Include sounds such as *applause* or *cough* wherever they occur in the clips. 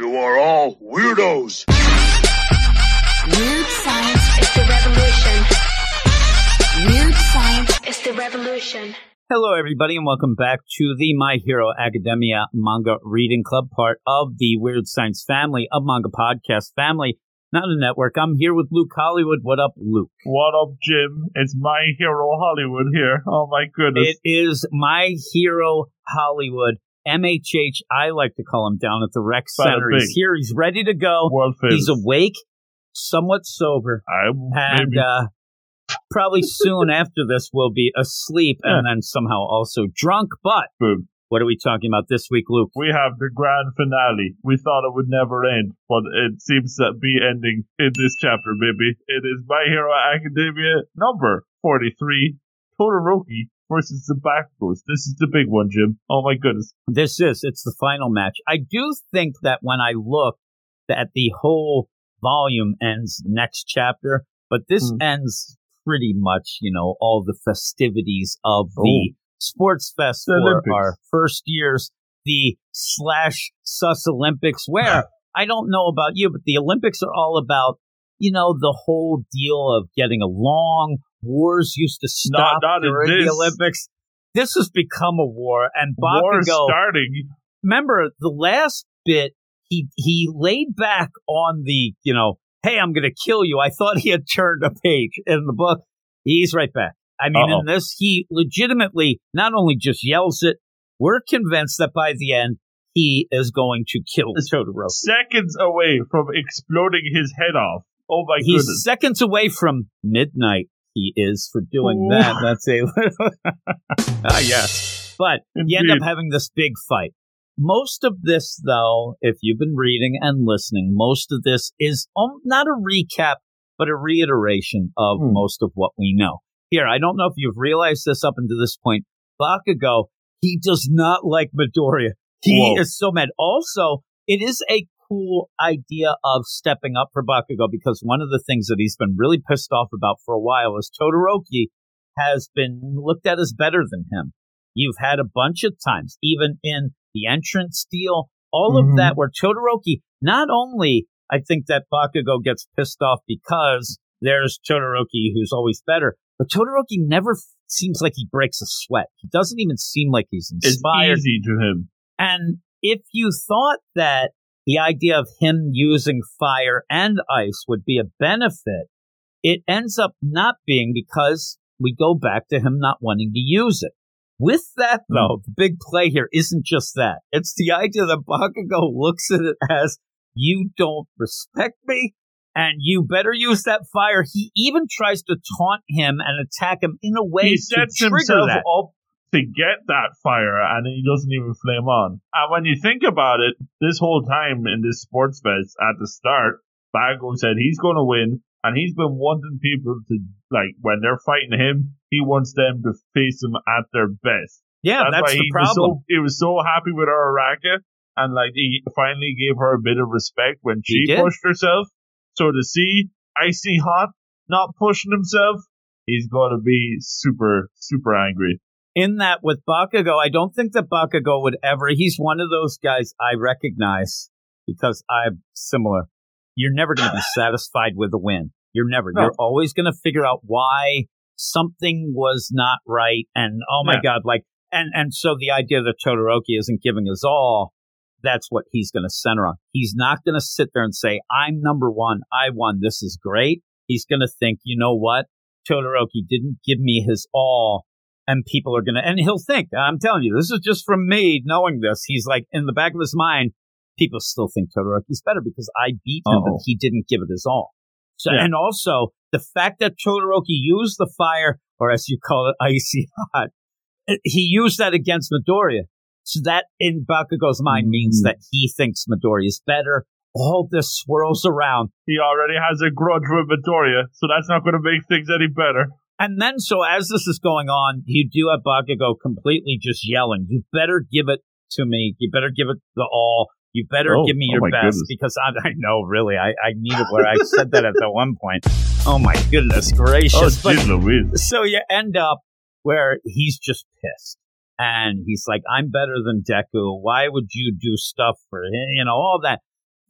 You are all weirdos. Weird science is the revolution. Weird science is the revolution. Hello, everybody, and welcome back to the My Hero Academia Manga Reading Club, part of the Weird Science family of manga podcast family, not a network. I'm here with Luke Hollywood. What up, Luke? What up, Jim? It's my hero Hollywood here. Oh my goodness. It is My Hero Hollywood. MHH, I like to call him down at the rec center. He's here. He's ready to go. He's awake, somewhat sober, I and uh, probably soon *laughs* after this we'll be asleep and then somehow also drunk. But Boom. what are we talking about this week, Luke? we have the grand finale. We thought it would never end, but it seems to be ending in this chapter, baby. It is My Hero Academia number 43, Todoroki versus the Bakugo's. This is the big one, Jim. Oh my goodness. This is it's the final match. I do think that when I look that the whole volume ends next chapter, but this Hmm. ends pretty much, you know, all the festivities of the sports fest Oh. The for Olympics. our first years, the slash sus Olympics, where *laughs* I don't know about you, but the Olympics are all about, you know, the whole deal of getting along. Wars used to stop not in during the. Olympics. This has become a war, and War Bakugo starting. remember the last bit he he laid back on the you know hey i'm gonna kill you i thought he had turned a page in the book he's right back i mean Uh-oh. in this he legitimately not only just yells it we're convinced that by the end he is going to kill Totoro. Seconds away from exploding his head off. Oh my He's goodness. seconds away from midnight. He is for doing that. That's a *laughs* ah yes. But you end up having this big fight. Most of this, though, if you've been reading and listening, most of this is um, not a recap, but a reiteration of Hmm. most of what we know. Here, I don't know if you've realized this up until this point. Bakugo, he does not like Midoriya. He Whoa. is so mad. Also, it is a cool idea of stepping up for Bakugo because one of the things that he's been really pissed off about for a while is Todoroki has been looked at as better than him. You've had a bunch of times, even in the entrance deal, all Mhm. of that where Todoroki, not only I think that Bakugo gets pissed off because there's Todoroki who's always better, but Todoroki never f- seems like he breaks a sweat. He doesn't even seem like he's It's inspired. easy to him. And if you thought that the idea of him using fire and ice would be a benefit, it ends up not being because we go back to him not wanting to use it. With that, hmm. though, the big play here isn't just that. It's the idea that Bakugo looks at it as you don't respect me and you better use that fire. He even tries to taunt him and attack him in a way he to sets trigger himself that. up to get that fire and he doesn't even flame on. And when you think about it, this whole time in this sports fest at the start, Bago said he's going to win and he's been wanting people to, like, when they're fighting him, he wants them to face him at their best. Yeah, that's, why the he problem. was so he was so happy with Uraraka and like he finally gave her a bit of respect when she pushed herself. So to see Icy Hot not pushing himself, he's gonna be super, super angry. In that with Bakugo, I don't think that Bakugo would ever. He's one of those guys I recognize because I'm similar. You're never going to be satisfied with a win. You're never. No. You're always going to figure out why something was not right, and oh my Yeah. god, like and and so the idea that Todoroki isn't giving his all. That's what he's going to center on. He's not going to sit there and say, "I'm number one. I won. This is great." He's going to think, you know what? Todoroki didn't give me his all and people are gonna and he'll think i'm telling you this is just from me knowing this he's like in the back of his mind people still think todoroki's better because i beat him but Uh-oh. he didn't give it his all so Yeah. and also the fact that todoroki used the fire or as you call it *laughs* icy hot he used that against midoriya so that in bakugo's mind means Mm. that he thinks midoriya is better all this swirls around He already has a grudge with Midoriya, so that's not gonna make things any better. And then, so as this is going on, you do have Bakugo completely just yelling, "You better give it to me. You better give it the all. You better Oh, give me oh your my best." goodness. Because I, I know, really, I, I need it where I said that at the one point. Oh my goodness gracious! oh, But- so you end up where he's just pissed. And he's like, I'm better than Deku. Why would you do stuff for him? You know, all that.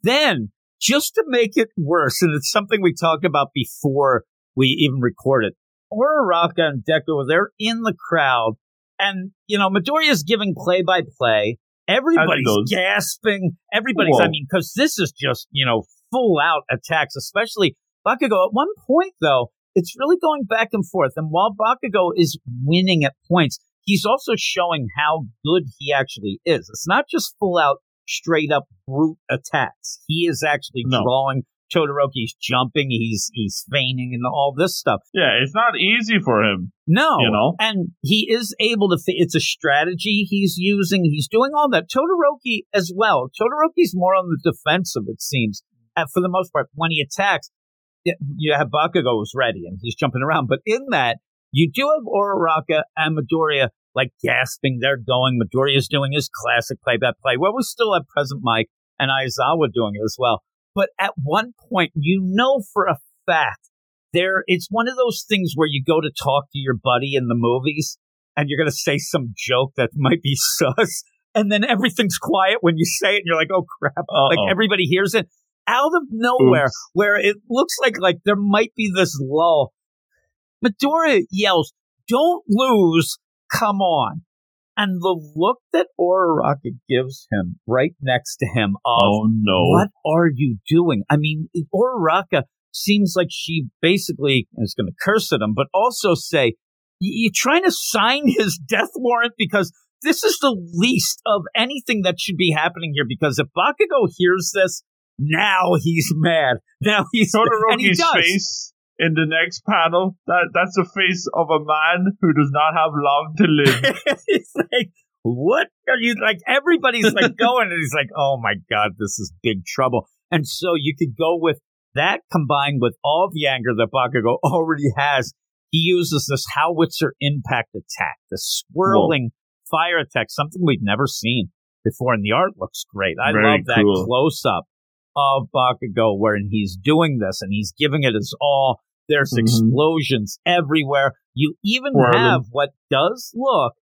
Then, just to make it worse, and it's something we talked about before we even recorded, Uraraka and Deku, they're in the crowd, and, you know, Midoriya's giving play by play. Everybody's gasping. Everybody's, I mean, because this is just, you know, full out attacks, especially Bakugo. At one point, though, it's really going back and forth. And while Bakugo is winning at points, he's also showing how good he actually is. It's not just full out, straight up brute attacks. He is actually No. drawing. Todoroki's jumping. He's he's feigning and all this stuff. Yeah, it's not easy for him. No, You know? and he is able to. Fi- it's a strategy he's using. He's doing all that. Todoroki as well. Todoroki's more on the defensive, it seems, for the most part. When he attacks, you have Bakugo's ready and he's jumping around. But in that, you do have Uraraka and Midoriya like gasping. They're going. Midoriya's doing his classic play by play. Well, we still have present Mic and Aizawa doing it as well. But at one point, you know for a fact there it's one of those things where you go to talk to your buddy in the movies and you're going to say some joke that might be *laughs* sus and then everything's quiet when you say it and you're like oh crap like Uh-oh. everybody hears it out of nowhere Oops. where it looks like like there might be this lull Midoriya yells don't lose come on and the look that Uraraka gives him right next to him of Oh no. what are you doing? I mean, Uraraka seems like she basically is going to curse at him, but also say, you're trying to sign *laughs* his death warrant because this is the least of anything that should be happening here. Because if Bakugo hears this, now he's mad. Now he's *laughs* and he Todoroki's does. face in the next panel, that that's the face of a man who does not have long to live. *laughs* he's like, what are you like? Everybody's like *laughs* going, and he's like, oh my god, this is big trouble. And so you could go with that combined with all the anger that Bakugo already has. He uses this howitzer impact attack, the swirling fire attack, something we've never seen before, and the art looks great. I Very love that cool. close up of Bakugo where he's doing this and he's giving it his all. There's Mhm. explosions everywhere. You even Whirling. have what does look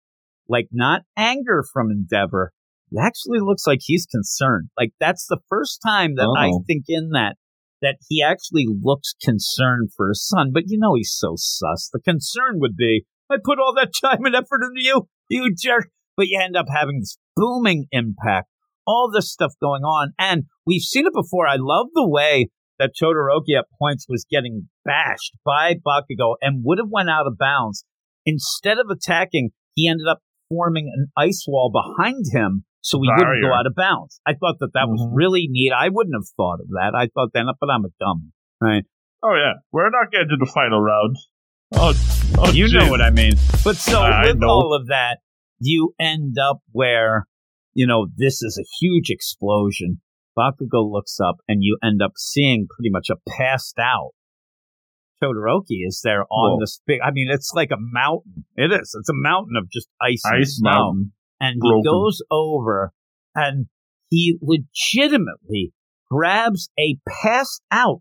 like not anger from Endeavor. It actually looks like he's concerned. Like that's the first time that I Oh. think in that that he actually looks concerned for his son. But you know he's so sus. The concern would be, I put all that *laughs* time and effort into you, you jerk. But you end up having this booming impact, all this stuff going on. And we've seen it before. I love the way that Todoroki at points was getting bashed by Bakugo and would have went out of bounds. Instead of attacking, he ended up forming an ice wall behind him so he wouldn't go out of bounds. I thought that that was Mhm. really neat. I wouldn't have thought of that. I thought then, but I'm a dummy, right? Oh yeah, we're not getting to the final round. Oh, oh you know what I mean. But so I with know. all of that, you end up where, you know, this is a huge explosion. Bakugo looks up and you end up seeing pretty much a passed out Todoroki is there on Whoa. this big, I mean, it's like a mountain. It is. It's a mountain of just ice, and Ice snow. Mountain. And he goes over and he legitimately grabs a passed out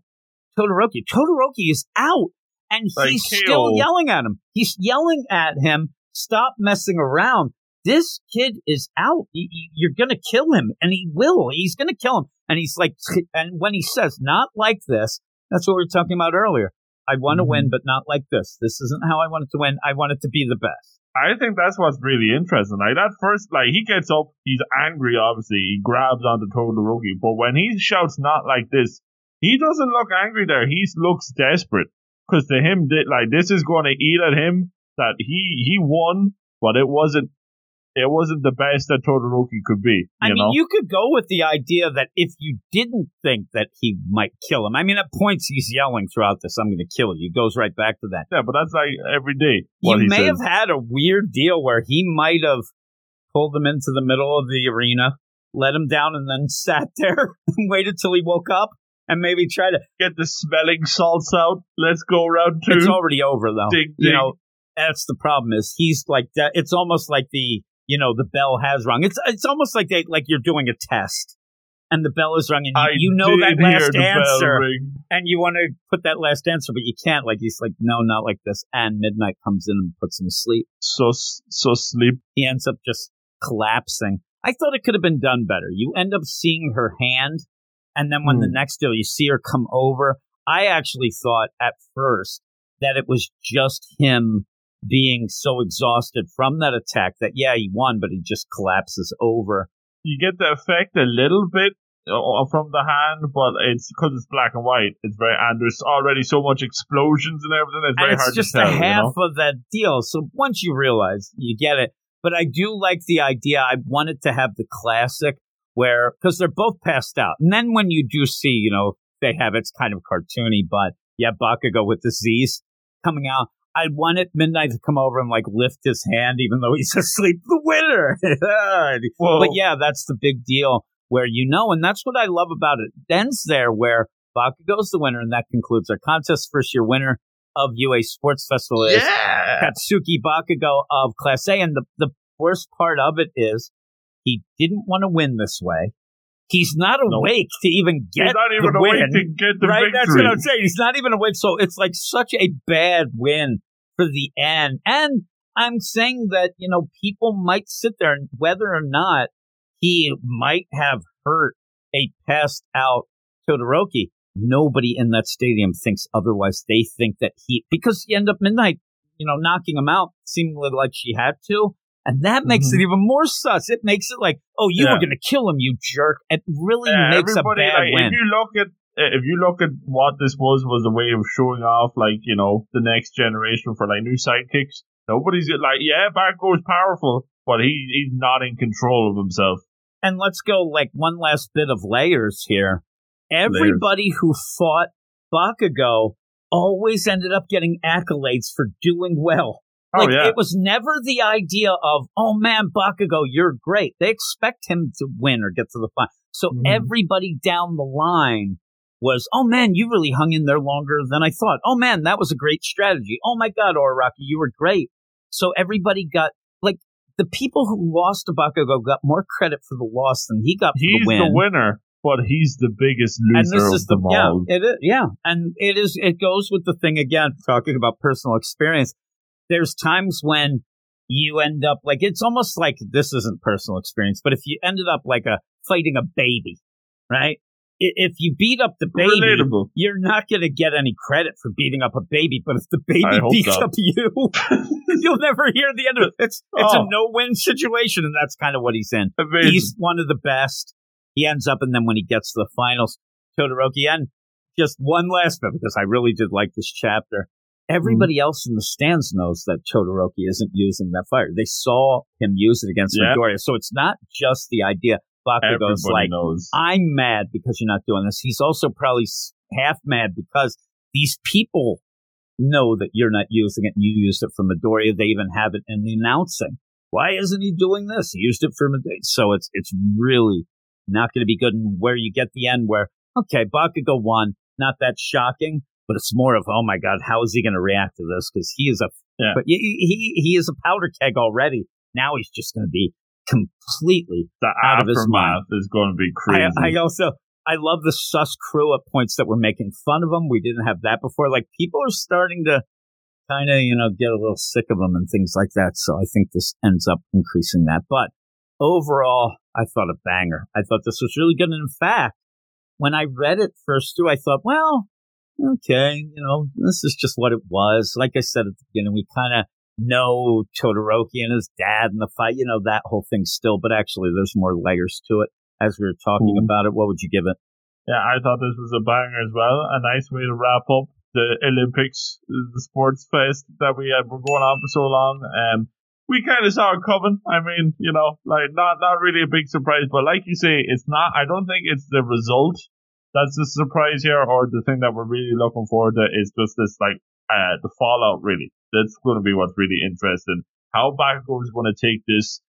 Todoroki. Todoroki is out and he's still yelling at him. He's yelling at him, stop messing around. This kid is out. You're going to kill him. And he will. He's going to kill him. And he's like, and when he says, not like this, that's what we were talking about earlier. I want to Mhm. win, but not like this. This isn't how I want it to win. I want it to be the best. I think that's what's really interesting. Like that first, like he gets up, he's angry. Obviously, he grabs onto Todoroki, but when he shouts "not like this," he doesn't look angry. There, he looks desperate because to him, like this is going to eat at him. That he he won, but it wasn't. It wasn't the best that Todoroki could be. You I mean, know, you could go with the idea that if you didn't think that he might kill him, I mean, at points he's yelling throughout this, I'm going to kill you. He Goes right back to that. yeah, but that's like every day. What you he may says. have had a weird deal where he might have pulled him into the middle of the arena, let him down, and then *laughs* sat there and waited till he woke up and maybe try to. get the smelling salts out. Let's go round two. It's already over though. Ding, You know, that's the problem. Is he's like that? It's almost like the you know the bell has rung. It's it's almost like they like you're doing a test. And the bell is rung, and you, you know that last answer, and you want to put that last answer, but you can't. Like he's like, no, not like this. And midnight comes in and puts him to sleep. So so sleep. he ends up just collapsing. I thought it could have been done better. You end up seeing her hand And then when the Hmm. next deal, you see her come over. I actually thought at first that it was just him being so exhausted from that attack that, yeah, he won, but he just collapses over. You get the effect a little bit uh, from the hand, but it's because it's black and white. It's very and there's already so much explosions and everything. It's very and it's hard just to tell. a half you know? of that deal. So once you realize, you get it. But I do like the idea. I wanted to have the classic where, because they're both passed out. And then when you do see, you know, they have it's kind of cartoony, but yeah, Bakugo with the Z's coming out. I wanted Midnight to come over and like lift his hand, even though he's *laughs* asleep. The winner. *laughs* But yeah, that's the big deal where you know, and that's what I love about it. It ends there where Bakugo's the winner, and that concludes our contest. First year winner of UA Sports Festival is yeah. Katsuki Bakugo of Class A. And the, the worst part of it is he didn't want to win this way. He's not No. awake to even get He's not even the awake win. to get the right? victory. That's what I'm saying. He's not even awake. So it's like such a bad win for the end. And I'm saying that, you know, people might sit there and whether or not he might have hurt a passed out Todoroki, nobody in that stadium thinks otherwise. They think that he, because he ended up midnight, you know, knocking him out seemingly like she had to. And that makes it even more sus. It makes it like, oh, you Mm-hmm. Yeah. were going to kill him, you jerk. It really Yeah, makes a everybody, bad like, win. If you look at if you look at what this was was a way of showing off like you know the next generation for like new sidekicks. Nobody's like yeah, Bakugo's powerful, but he he's not in control of himself. and let's go like one last bit of layers here. Everybody who fought Bakugo always ended up getting accolades for doing well. Oh Like yeah, it was never the idea of, oh man, Bakugo, you're great. They expect him to win or get to the final. So Mhm. everybody down the line was, oh man, you really hung in there longer than I thought. Oh man, that was a great strategy. Oh my God, Oraki, you were great. So everybody got like the people who lost to Bakugo got more credit for the loss than he got for he's the win. the winner, but he's the biggest and loser this of is the them yeah, it is, yeah, and it is. It goes with the thing again. Talking about personal experience, there's times when you end up like it's almost like this isn't personal experience, but if you ended up like a fighting a baby, right? If you beat up the baby, Relatable. you're not going to get any credit for beating up a baby. But if the baby beats not. up you, *laughs* you'll never hear the end of it. It's it's a Oh. no win situation, and that's kind of what he's in Amazing. he's one of the best. He ends up, and then when he gets to the finals, Todoroki, and just one last bit because I really did like this chapter. Everybody Mm-hmm. else in the stands knows that Todoroki isn't using that fire. They saw him use it against Yeah. Midoriya, so it's not just the idea. Bakugo's like, knows. I'm mad because you're not doing this. He's also probably half mad because these people know that you're not using it and you used it for Midoriya. They even have it in the announcing. Why isn't he doing this? He used it for Midoriya. So it's, it's really not going to be good. And where you get the end where, okay, Bakugo won, not that shocking, but it's more of, oh my God, how is he going to react to this? Because he is a, Yeah. but he, he, he is a powder keg already. Now he's just going to be completely the out of his aftermath is going to be crazy. I, I also I love the sus crew at points that we're making fun of them. We didn't have that before. Like people are starting to kind of you know get a little sick of them and things like that. So I think this ends up increasing that. But overall, I thought a banger. I thought this was really good. And in fact, when I read it first through, I thought, well, okay, you know, this is just what it was. Like I said at the beginning, we kind of know Todoroki and his dad and the fight, you know, that whole thing still, but actually there's more layers to it as we were talking Mhm. about it. What would you give it? Yeah, I thought this was a banger as well. A nice way to wrap up the Olympics, the sports fest that we had were going on for so long. Um, we kind of saw it coming. I mean, you know, like not not really a big surprise, but like you say, it's not. I don't think it's the result that's the surprise here, or the thing that we're really looking forward to is just this like uh the fallout. Really, that's going to be what's really interesting. How Bakugo is going to take this,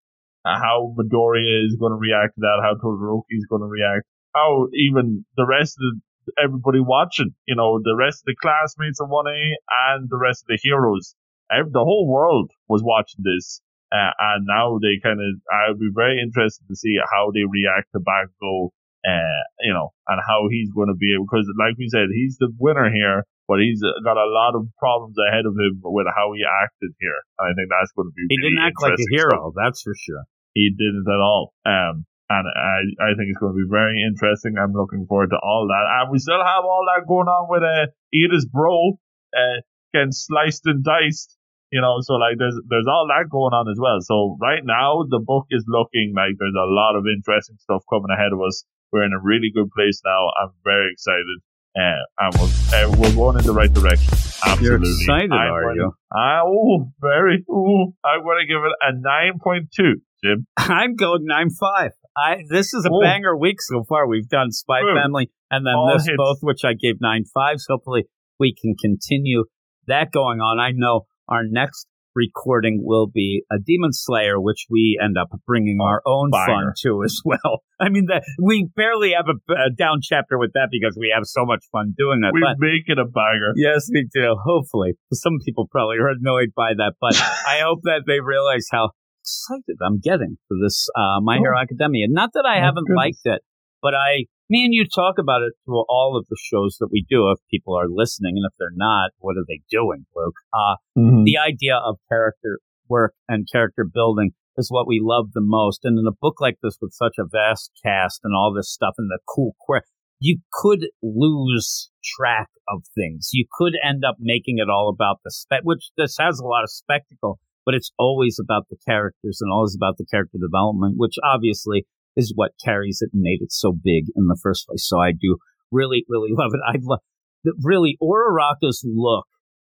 uh, how Midoriya is going to react to that, how Todoroki is going to react how even the rest of everybody watching, you know, the rest of the classmates of 1A and the rest of the heroes, ev- the whole world was watching this. Uh, and now they kind of, I would be very interested to see how they react to Bakugo, uh, you know, and how he's going to be able, because like we said, he's the winner here, but he's got a lot of problems ahead of him with how he acted here. And I think that's going to be He really didn't act like a interesting stuff hero, that's for sure. he didn't at all. Um, and I, I think it's going to be very interesting. I'm looking forward to all that. And we still have all that going on with uh, Iida's bro uh, getting sliced and diced. You know, so like there's there's all that going on as well. So right now the book is looking like there's a lot of interesting stuff coming ahead of us. We're in a really good place now. I'm very excited. Uh, and we're, uh, we're going in the right direction. Absolutely. You're excited, I'm are you? I, oh, very. Ooh, I'm going to give it a 9.2, Jim. *laughs* I'm going nine five. I this is a Ooh. banger week so far. We've done Spy Ooh. Family and then All this hits. both, which I gave nine fives. Hopefully, we can continue that going on. I know our next recording will be a Demon Slayer, which we end up bringing our own fun to as *laughs* well. I mean, that we barely have a, a down chapter with that because we have so much fun doing that. We but make it a banger. Yes, we do. Hopefully. Some people probably are annoyed by that, but *laughs* I hope that they realize how excited I'm getting for this uh, My Oh. Hero Academia. Not that I Oh, haven't goodness. liked it, but I, me and you talk about it through all of the shows that we do. If people are listening, and if they're not, what are they doing, Luke? Uh, Mm-hmm. the idea of character work and character building is what we love the most. And in a book like this with such a vast cast and all this stuff and the cool queer, you could lose track of things. You could end up making it all about the spec, which this has a lot of spectacle, but it's always about the characters and always about the character development, which obviously is what carries it and made it so big in the first place. So I do really, really *laughs* love it. I love that, really Uraraka's look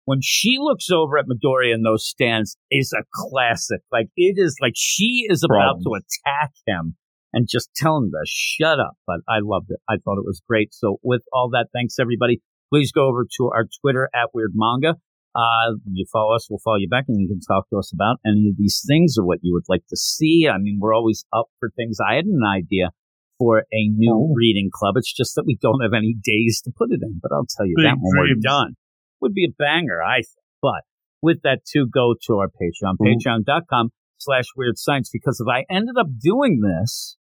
when she looks over at Midoriya in those stands is a classic. Like it is like she is about to attack him and just tell him to shut up. But I loved it. I thought it was great. So with all that, thanks everybody. Please go over to our Twitter at Weird Manga. Uh, you follow us, we'll follow you back, and you can talk to us about any of these things or what you would like to see. I mean, we're always up for things. I had an idea for a new Oh. reading club. It's just that we don't have any days to put it in. But I'll tell you Big that when dreams. we're done would be a banger, I think. But with that too, go to our Patreon, Mhm. patreon.com slash weird science, because if I ended up doing this,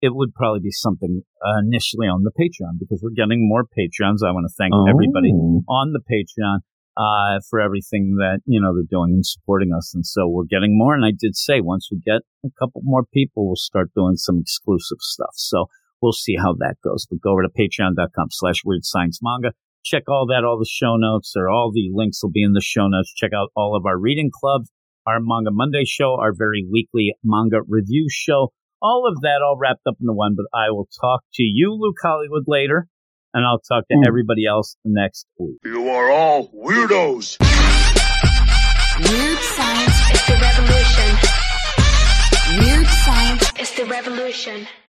it would probably be something uh, initially on the Patreon because we're getting more Patreons. I want to thank everybody Oh. on the Patreon uh, for everything that you know they're doing and supporting us. And so we're getting more. And I did say once we get a couple more people, we'll start doing some exclusive stuff. So we'll see how that goes. But go over to patreon.com slash weird science manga. Check all that, all the show notes or all the links will be in the show notes. Check out all of our reading clubs, our Manga Monday show, our very weekly manga review show. All of that all wrapped up into one, but I will talk to you, Luke Hollywood, later, and I'll talk to Mm. everybody else next week. You are all weirdos. Weird science is the revolution. Weird science is the revolution.